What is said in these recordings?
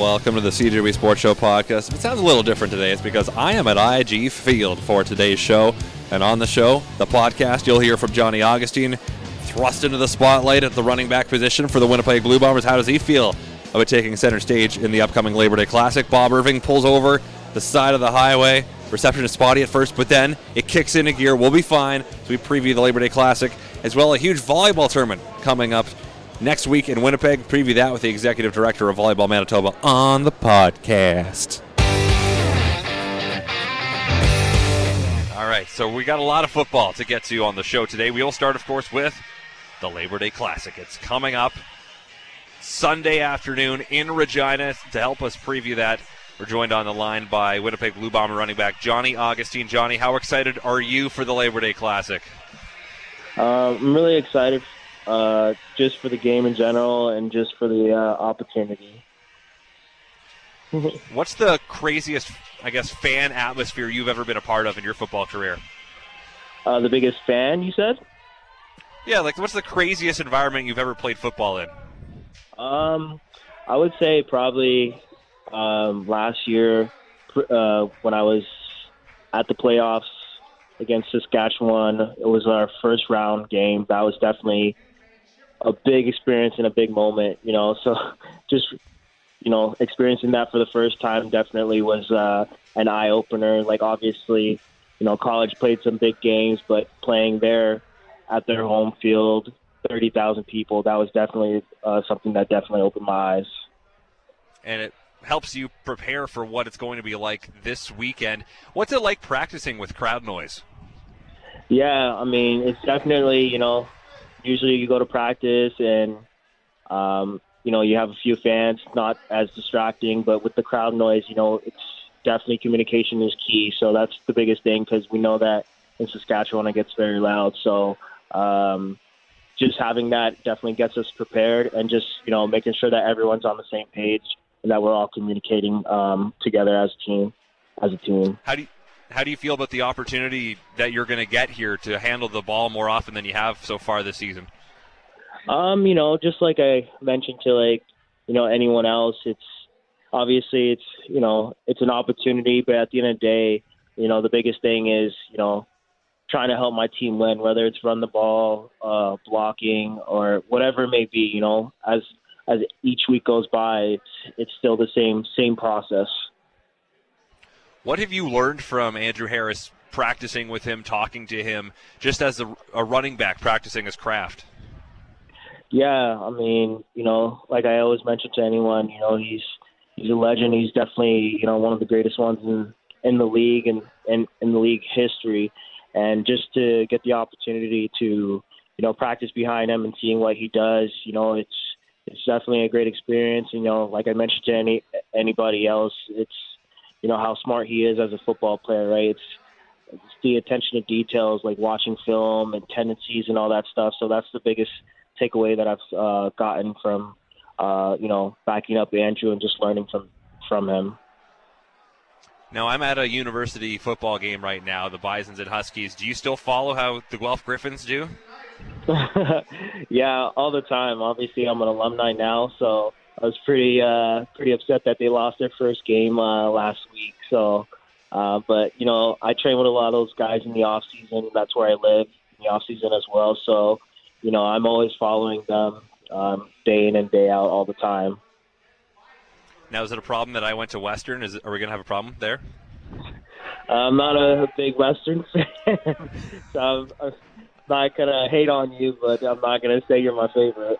Welcome to the CJOB Sports Show podcast. If it sounds a little different today, it's because I am at IG Field for today's show. And on the show, the podcast, you'll hear from Johnny Augustine, thrust into the spotlight at the running back position for the Winnipeg Blue Bombers. How does he feel about taking center stage in the upcoming Labor Day Classic? Bob Irving pulls over the side of the highway. Reception is spotty at first, but then it kicks into gear. We'll be fine. So we preview the Labor Day Classic as well. A huge volleyball tournament coming up next week in Winnipeg. Preview that with the executive director of Volleyball Manitoba on the podcast. All right, so we got a lot of football to get to on the show today. We will start, of course, with the Labor Day Classic. It's coming up Sunday afternoon in Regina. To help us preview that, we're joined on the line by Winnipeg Blue Bomber running back Johnny Augustine. Johnny, how excited are you for the Labor Day Classic? Uh, I'm really excited uh, just for the game in general and just for the uh, opportunity. What's the craziest, I guess, fan atmosphere you've ever been a part of in your football career? Uh, the biggest fan, you said? Yeah, like what's the craziest environment you've ever played football in? Um, I would say probably um, last year uh, when I was at the playoffs against Saskatchewan. It was our first round game. That was definitely a big experience and a big moment, you know. So just you know, experiencing that for the first time definitely was uh, an eye opener. Like obviously, you know, college played some big games, but playing there at their home field, thirty thousand people, that was definitely uh, something that definitely opened my eyes. And it helps you prepare for what it's going to be like this weekend. What's it like practicing with crowd noise? Yeah, I mean, it's definitely you know usually you go to practice and um, you know you have a few fans, not as distracting, but with the crowd noise, you know it's definitely communication is key. So that's the biggest thing because we know that in Saskatchewan it gets very loud. So um, just having that definitely gets us prepared and just you know making sure that everyone's on the same page and that we're all communicating um, together as a team. As a team. How do you, how do you feel about the opportunity that you're going to get here to handle the ball more often than you have so far this season? Um, you know, just like I mentioned to like, you know, anyone else, it's obviously it's, you know, it's an opportunity, but at the end of the day, you know, the biggest thing is, you know, trying to help my team win, whether it's run the ball, uh, blocking or whatever it may be, you know, as as each week goes by, it's it's still the same same process. What have you learned from Andrew Harris practicing with him, talking to him, just as a, a running back practicing his craft? Yeah, I mean, you know, like I always mention to anyone, you know, he's he's a legend. He's definitely, you know, one of the greatest ones in in the league and in, in the league history. And just to get the opportunity to, you know, practice behind him and seeing what he does, you know, it's it's definitely a great experience. You know, like I mentioned to any anybody else, it's you know how smart he is as a football player, right? It's, it's the attention to details, like watching film and tendencies and all that stuff. So that's the biggest takeaway that I've uh, gotten from uh, you know backing up Andrew and just learning from from him. Now I'm at a university football game right now, the Bisons and Huskies. Do you still follow how the Guelph Gryphons do? yeah, all the time. Obviously, I'm an alumni now, so I was pretty uh, pretty upset that they lost their first game uh, last week. So, uh, but you know, I train with a lot of those guys in the off season. That's where I live in the off season as well. So, you know, I'm always following them um, day in and day out all the time. Now, is it a problem that I went to Western? Is it, are we going to have a problem there? I'm not a big Western fan, so I'm, I'm not gonna hate on you, but I'm not gonna say you're my favorite.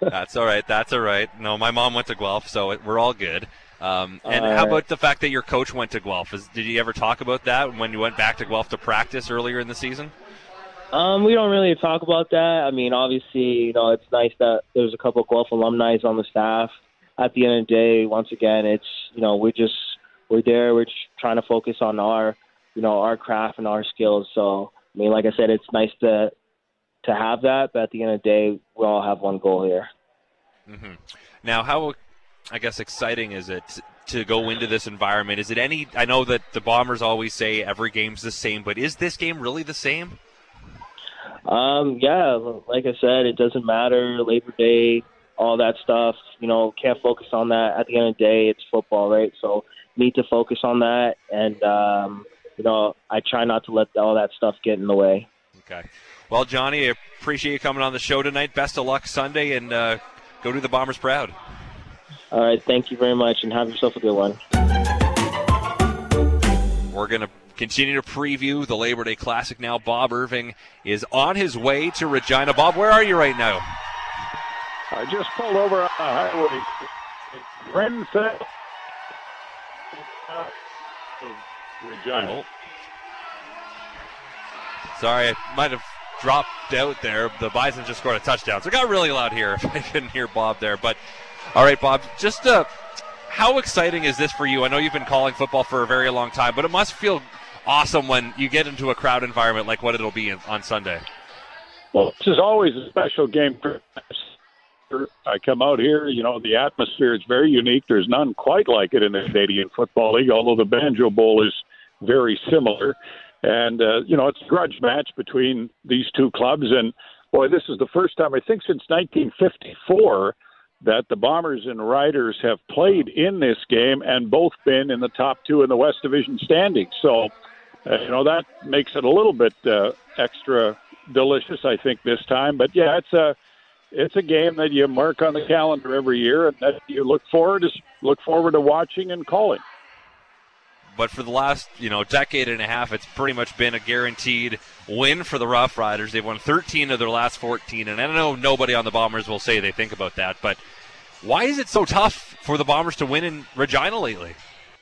that's all right. That's all right. No, my mom went to Guelph, so it, we're all good. Um, and how about the fact that your coach went to Guelph? Is, did you ever talk about that when you went back to Guelph to practice earlier in the season? Um, we don't really talk about that. I mean, obviously, you know, it's nice that there's a couple of Guelph alumni on the staff. At the end of the day, once again, it's you know we're just we're there. We're trying to focus on our you know our craft and our skills. So I mean, like I said, it's nice to to have that, but at the end of the day, we all have one goal here. Mm-hmm. Now, how I guess exciting is it to go into this environment? Is it any? I know that the Bombers always say every game's the same, but is this game really the same? Um, yeah, like I said, it doesn't matter. Labor Day, all that stuff. You know, can't focus on that. At the end of the day, it's football, right? So need to focus on that, and um, you know, I try not to let all that stuff get in the way. Okay. Well, Johnny, I appreciate you coming on the show tonight. Best of luck Sunday, and uh, go do the Bombers proud. All right. Thank you very much, and have yourself a good one. We're going to continue to preview the Labor Day Classic now. Bob Irving is on his way to Regina. Bob, where are you right now? I just pulled over on the highway. Renfeld. Regina. Sorry, I might have dropped out there. The Bison just scored a touchdown, so it got really loud here. I couldn't hear Bob there, but all right, Bob. Just uh, how exciting is this for you? I know you've been calling football for a very long time, but it must feel awesome when you get into a crowd environment like what it'll be on Sunday. Well, this is always a special game for us. I come out here, you know, the atmosphere is very unique. There's none quite like it in the Canadian Football League, although the Banjo Bowl is very similar. And, uh, you know, it's a grudge match between these two clubs. And, boy, this is the first time, I think, since 1954 that the Bombers and Riders have played in this game and both been in the top two in the West Division standings. So, uh, you know, that makes it a little bit uh, extra delicious, I think, this time. But yeah, it's a it's a game that you mark on the calendar every year, and that you look forward to look forward to watching and calling. But for the last, you know, decade and a half, it's pretty much been a guaranteed win for the Rough Riders. They've won 13 of their last 14, and I know nobody on the Bombers will say they think about that, but why is it so tough for the Bombers to win in Regina lately?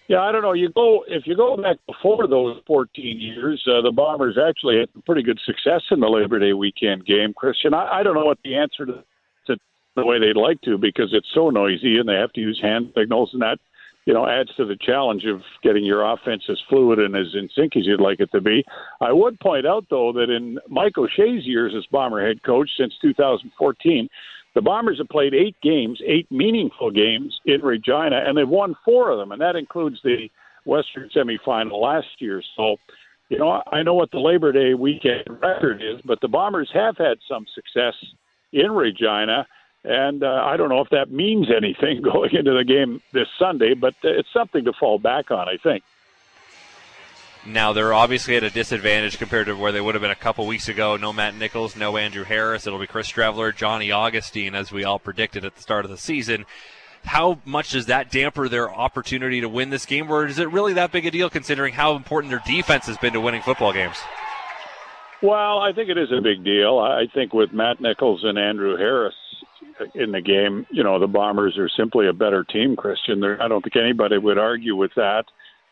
Yeah, I don't know. You go if you go back before those 14 years, uh, the Bombers actually had pretty good success in the Labor Day weekend game. Christian, I, I don't know what the answer to, to the way they'd like to because it's so noisy and they have to use hand signals and that you know adds to the challenge of getting your offense as fluid and as in sync as you'd like it to be. I would point out though that in Mike O'Shea's years as Bomber head coach since 2014 the Bombers have played eight games, eight meaningful games in Regina, and they've won four of them, and that includes the Western semifinal last year. So, you know, I know what the Labor Day weekend record is, but the Bombers have had some success in Regina, and uh, I don't know if that means anything going into the game this Sunday, but it's something to fall back on, I think. Now they're obviously at a disadvantage compared to where they would have been a couple weeks ago. No Matt Nichols, no Andrew Harris. It'll be Chris Streveler, Johnny Augustine, as we all predicted at the start of the season. How much does that damper their opportunity to win this game, or is it really that big a deal considering how important their defense has been to winning football games? Well, I think it is a big deal. I think with Matt Nichols and Andrew Harris in the game, you know, the Bombers are simply a better team, Christian. I don't think anybody would argue with that.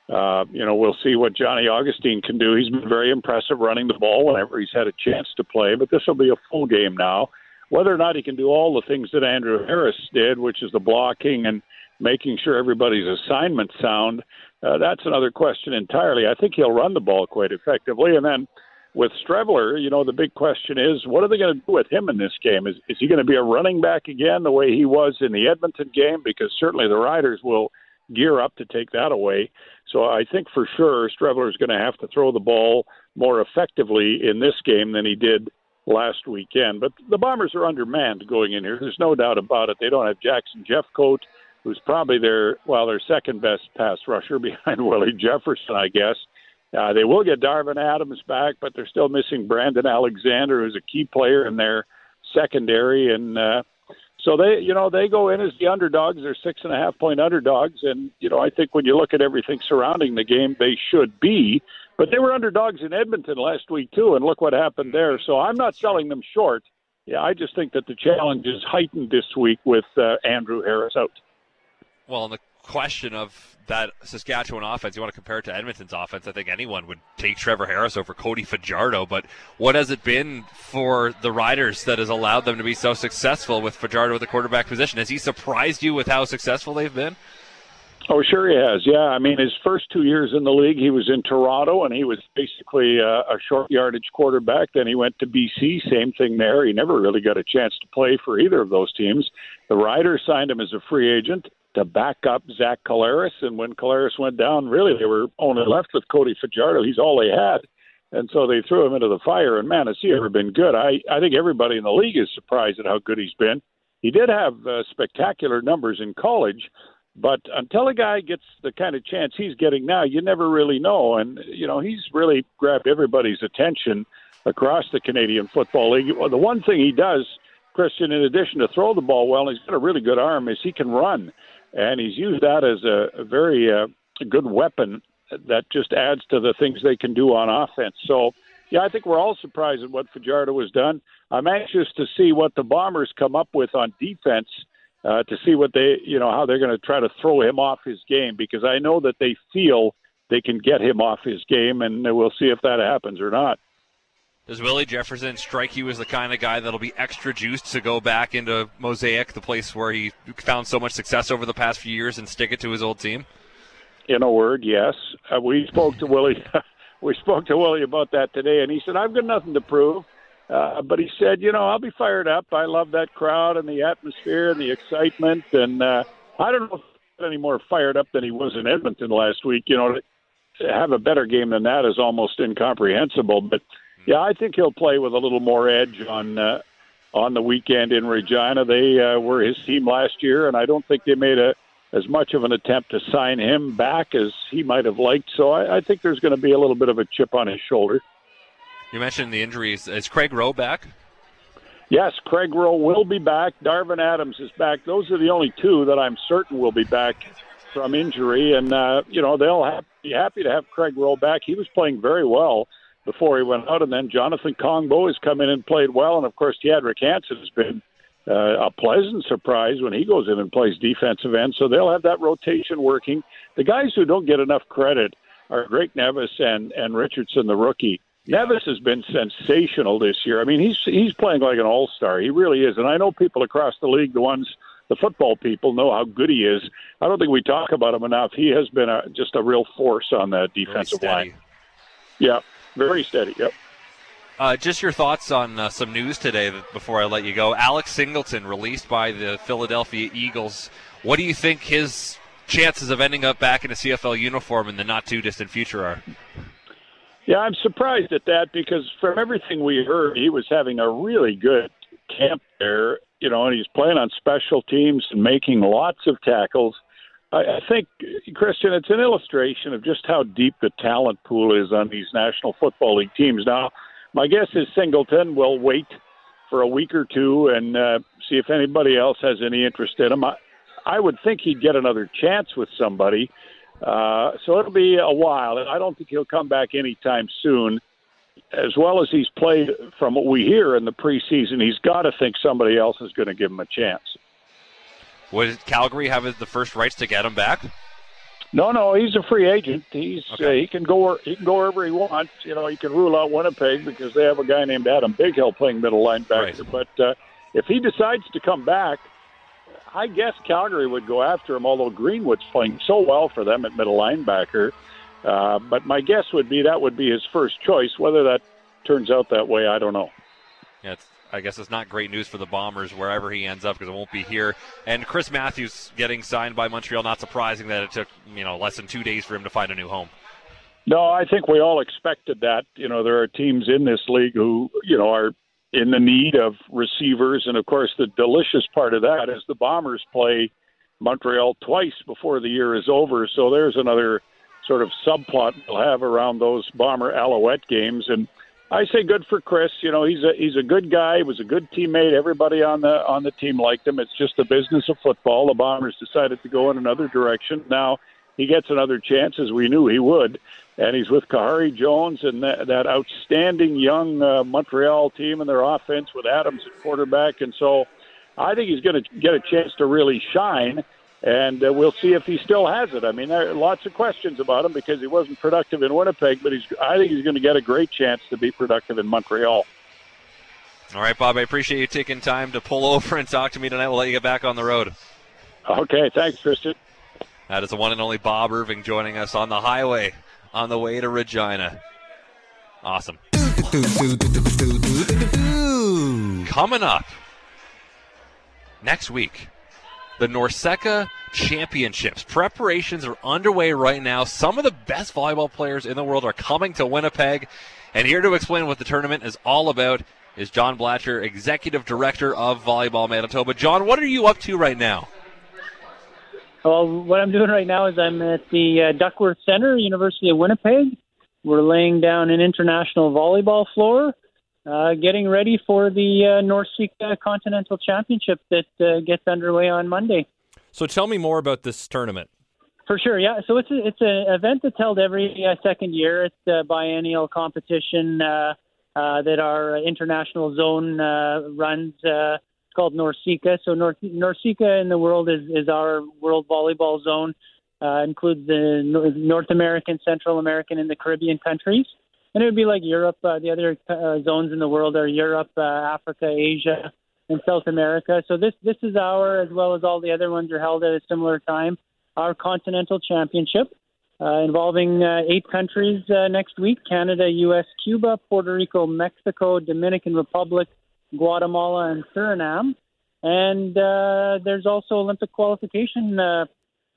Uh, you know, we'll see what Johnny Augustine can do. He's been very impressive running the ball whenever he's had a chance to play, but this will be a full game now. Whether or not he can do all the things that Andrew Harris did, which is the blocking and making sure everybody's assignment sound, uh, that's another question entirely. I think he'll run the ball quite effectively. And then with Streveler, you know, the big question is what are they going to do with him in this game? Is, is he going to be a running back again the way he was in the Edmonton game? Because certainly the Riders will – gear up to take that away. So I think for sure Streveler is going to have to throw the ball more effectively in this game than he did last weekend. But the Bombers are undermanned going in here. There's no doubt about it. They don't have Jackson Jeffcoat, who's probably their well their second best pass rusher behind Willie Jefferson, I guess. Uh, they will get Darvin Adams back, but they're still missing Brandon Alexander, who's a key player in their secondary, and uh, so they, you know, they go in as the underdogs. They're six and a half point underdogs, and you know, I think when you look at everything surrounding the game, they should be. But they were underdogs in Edmonton last week too, and look what happened there. So I'm not selling them short. Yeah, I just think that the challenge is heightened this week with uh, Andrew Harris out. Well, and the question of that Saskatchewan offense, you want to compare it to Edmonton's offense, I think anyone would take Trevor Harris over Cody Fajardo. But what has it been for the Riders that has allowed them to be so successful with Fajardo at the quarterback position? Has he surprised you with how successful they've been? Oh, sure he has. Yeah, I mean, his first two years in the league, he was in Toronto, and he was basically a, a short yardage quarterback. Then he went to BC, same thing there. He never really got a chance to play for either of those teams. The Riders signed him as a free agent to back up Zach Collaros. And when Collaros went down, really they were only left with Cody Fajardo. He's all they had. And so they threw him into the fire. And man, has he ever been good? I, I think everybody in the league is surprised at how good he's been. he did have uh, spectacular numbers in college, but until a guy gets the kind of chance he's getting now, you never really know. And you know, he's really grabbed everybody's attention across the Canadian Football League. Well, the one thing he does, Christian, in addition to throw the ball well, he's got a really good arm, is he can run, and he's used that as a, a very uh, good weapon that just adds to the things they can do on offense. So, yeah, I think we're all surprised at what Fajardo has done. I'm anxious to see what the Bombers come up with on defense uh, to see what they, you know, how they're going to try to throw him off his game because I know that they feel they can get him off his game, and we'll see if that happens or not. Does Willie Jefferson strike you as the kind of guy that'll be extra juiced to go back into Mosaic, the place where he found so much success over the past few years, and stick it to his old team? In a word, yes. Uh, we spoke to Willie. we spoke to Willie about that today, and he said, "I've got nothing to prove." Uh, but he said, "You know, I'll be fired up. I love that crowd and the atmosphere and the excitement, and uh, I don't know if he's any more fired up than he was in Edmonton last week. You know, to have a better game than that is almost incomprehensible. But yeah, I think he'll play with a little more edge on uh, on the weekend in Regina. They uh, were his team last year, and I don't think they made a as much of an attempt to sign him back as he might have liked. So I, I think there's going to be a little bit of a chip on his shoulder. You mentioned the injuries. Is Craig Rowe back? Yes, Craig Rowe will be back. Darvin Adams is back. Those are the only two that I'm certain will be back from injury. And, uh, you know, they'll have, be happy to have Craig Rowe back. He was playing very well before he went out. And then Jonathan Kongbo has come in and played well. And, of course, Thiadric Hansen has been uh, a pleasant surprise when he goes in and plays defensive end. So they'll have that rotation working. The guys who don't get enough credit are Greg Nevis and and Richardson, the rookie. Nevis has been sensational this year. I mean, he's he's playing like an all star. He really is. And I know people across the league, the ones the football people know how good he is. I don't think we talk about him enough. He has been a, just a real force on that defensive line. Yeah, very steady. Yep. Uh, just your thoughts on uh, some news today before I let you go. Alex Singleton released by the Philadelphia Eagles. What do you think his chances of ending up back in a CFL uniform in the not too distant future are? Yeah, I'm surprised at that because from everything we heard, he was having a really good camp there, you know, and he's playing on special teams and making lots of tackles. I, I think, Christian, it's an illustration of just how deep the talent pool is on these National Football League teams. Now, my guess is Singleton will wait for a week or two and uh, see if anybody else has any interest in him. I, I would think he'd get another chance with somebody. Uh, so it'll be a while, and I don't think he'll come back anytime soon. As well as he's played, from what we hear in the preseason, he's got to think somebody else is going to give him a chance. Would Calgary have the first rights to get him back? No, no, he's a free agent. He's okay. uh, he can go he can go wherever he wants. You know, he can rule out Winnipeg because they have a guy named Adam Bighill playing middle linebacker. Right. But uh, if he decides to come back, I guess Calgary would go after him. Although Greenwood's playing so well for them at middle linebacker, uh, but my guess would be that would be his first choice. Whether that turns out that way, I don't know. Yeah, I guess it's not great news for the Bombers wherever he ends up because it won't be here. And Chris Matthews getting signed by Montreal, not surprising that it took you know less than two days for him to find a new home. No, I think we all expected that. You know, there are teams in this league who you know are in the need of receivers, and of course, the delicious part of that is the Bombers play Montreal twice before the year is over. So there's another sort of subplot we'll have around those Bomber Alouette games, and I say good for Chris. You know, he's a he's a good guy. He was a good teammate. Everybody on the on the team liked him. It's just the business of football. The Bombers decided to go in another direction. Now he gets another chance, as we knew he would, and he's with Khari Jones and that, that outstanding young uh, Montreal team and their offense with Adams at quarterback. And so, I think he's going to get a chance to really shine and uh, we'll see if he still has it. I mean, there are lots of questions about him because he wasn't productive in Winnipeg, but he's I think he's going to get a great chance to be productive in Montreal. All right, Bob, I appreciate you taking time to pull over and talk to me tonight. We'll let you get back on the road. Okay, thanks, Christian. That is the one and only Bob Irving joining us on the highway on the way to Regina. Awesome. Coming up next week, the NORCECA Championships. Preparations are underway right now. Some of the best volleyball players in the world are coming to Winnipeg. And here to explain what the tournament is all about is John Blacher, Executive Director of Volleyball Manitoba. John, what are you up to right now? Well, what I'm doing right now is I'm at the uh, Duckworth Center, University of Winnipeg. We're laying down an international volleyball floor, uh, getting ready for the uh, NORCECA Continental Championship that uh, gets underway on Monday. So tell me more about this tournament. For sure, yeah. So it's a, it's an event that's held every uh, second year. It's a biennial competition uh, uh, that our international zone uh, runs. Uh, called NORCECA. So Nor- NORCECA in the world is, is our world volleyball zone. Uh, includes the North American, Central American, and the Caribbean countries. And it would be like Europe. Uh, the other uh, zones in the world are Europe, uh, Africa, Asia, and South America. So this this is our, as well as all the other ones, are held at a similar time our continental championship uh, involving uh, eight countries uh, next week Canada, U.S., Cuba, Puerto Rico, Mexico, Dominican Republic, Guatemala, and Suriname. And uh, there's also Olympic qualification uh,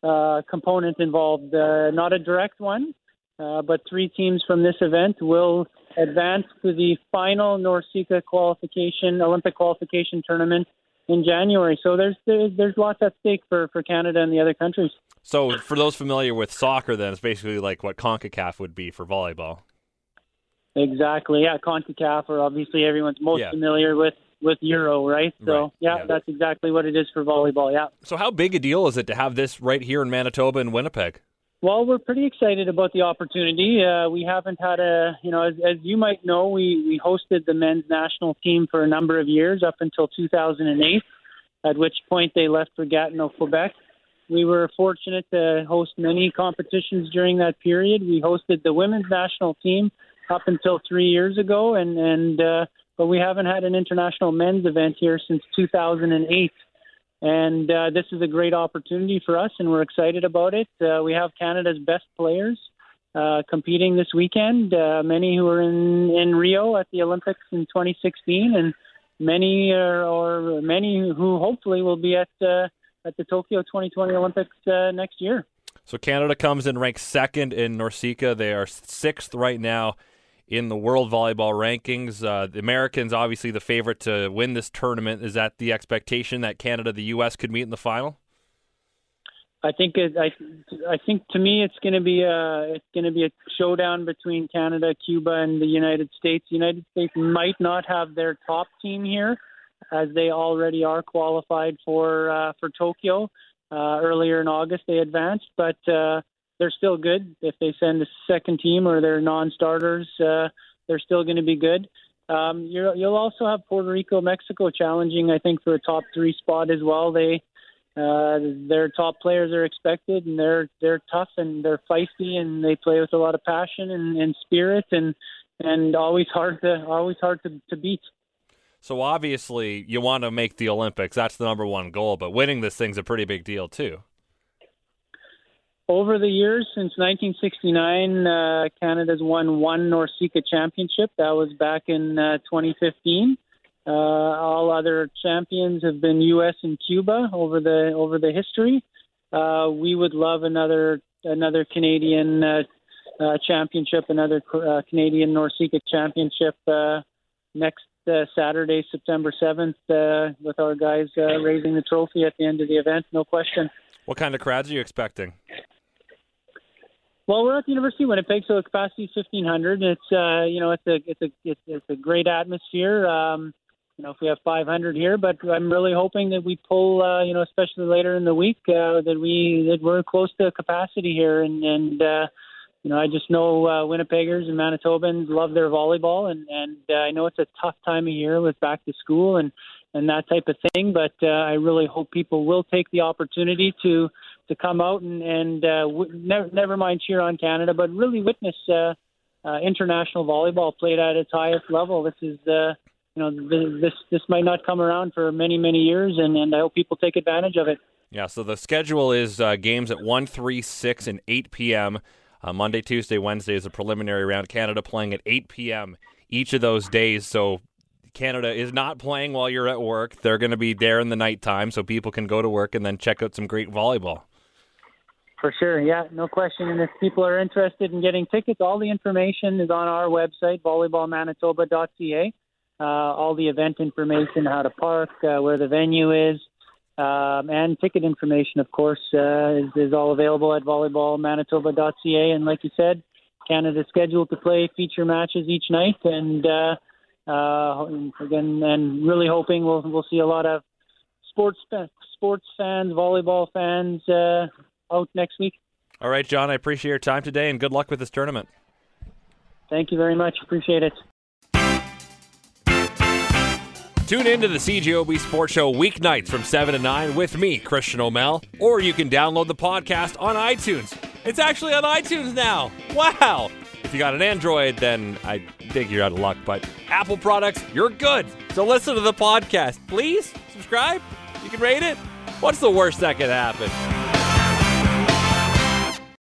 uh, component involved, not a direct one, but three teams from this event will advance to the final NORCECA qualification, Olympic qualification tournament in January. So there's there's, there's lots at stake for, for Canada and the other countries. So for those familiar with soccer, then it's basically like what Concacaf would be for volleyball. Exactly. Yeah, Concacaf, or obviously everyone's most yeah. familiar with with Euro, right? So right. Yeah, yeah, that's exactly what it is for volleyball. Yeah. So how big a deal is it to have this right here in Manitoba and Winnipeg? Well, we're pretty excited about the opportunity. Uh, we haven't had a, you know, as, as you might know, we, we hosted the men's national team for a number of years up until 2008, at which point they left for Gatineau, Quebec. We were fortunate to host many competitions during that period. We hosted the women's national team up until three years ago, and and uh, but we haven't had an international men's event here since 2008. And uh, this is a great opportunity for us, and we're excited about it. Uh, we have Canada's best players uh, competing this weekend. Uh, many who were in in Rio at the Olympics in 2016, and many are, or many who hopefully will be at uh, at the Tokyo 2020 Olympics uh, next year. So Canada comes in ranked second in NORCECA. They are sixth right now in the world volleyball rankings. Uh, the Americans, obviously, the favorite to win this tournament. Is that the expectation that Canada, the U.S., could meet in the final? I think it, I I think to me it's going to be a it's going to be a showdown between Canada, Cuba, and the United States. The United States might not have their top team here, as they already are qualified for uh, for Tokyo. Uh, earlier in August, they advanced, but uh, they're still good. If they send a second team or they're non-starters, uh, they're still going to be good. Um, you will also have Puerto Rico, Mexico challenging, I think, for a top three spot as well. They uh, their top players are expected, and they're they're tough and they're feisty, and they play with a lot of passion and, and spirit, and and always hard to always hard to, to beat. So obviously, you want to make the Olympics. That's the number one goal. But winning this thing's a pretty big deal too over the years since 1969, uh, Canada's won one NORCECA championship. That was back in uh, 2015. Uh, all other champions have been U.S. and Cuba over the over the history. Uh, we would love another another Canadian uh, uh, championship, another uh, Canadian NORCECA championship uh, next uh, Saturday, September 7th, uh, with our guys uh, raising the trophy at the end of the event. No question. What kind of crowds are you expecting? Well, we're at the University of Winnipeg, so the capacity is 1,500. It's uh, you know it's a it's a it's, it's a great atmosphere. Um, you know, if we have 500 here, but I'm really hoping that we pull, uh, you know, especially later in the week, uh, that we that we're close to capacity here, and and uh, you know, I just know uh, Winnipeggers and Manitobans love their volleyball, and and uh, I know it's a tough time of year with back to school and and that type of thing, but uh, I really hope people will take the opportunity to to come out and, and uh, w- never, never mind cheer on Canada, but really witness uh, uh, international volleyball played at its highest level. This is, uh, you know, this this might not come around for many many years, and, and I hope people take advantage of it. Yeah. So the schedule is uh, games at one, three, six, and eight p.m. Uh, Monday, Tuesday, Wednesday is a preliminary round. Canada playing at 8 p.m. each of those days. So Canada is not playing while you're at work. They're going to be there in the nighttime so people can go to work and then check out some great volleyball. For sure, yeah, no question. And if people are interested in getting tickets, all the information is on our website, volleyballmanitoba.ca. uh, all the event information, how to park, uh, where the venue is, um, and ticket information, of course, uh, is, is all available at volleyballmanitoba.ca. And like you said, Canada's scheduled to play feature matches each night, and uh, uh, again, and really hoping we'll we'll see a lot of sports sports fans, volleyball fans uh, out next week. All right, John, I appreciate your time today, and good luck with this tournament. Thank you very much. Appreciate it. Tune in to the CJOB Sports Show weeknights from 7 to 9 with me, Christian O'Mel, or you can download the podcast on iTunes. It's actually on iTunes now. Wow. If you got an Android, then I think you're out of luck, but Apple products, you're good. So listen to the podcast. Please subscribe. You can rate it. What's the worst that could happen?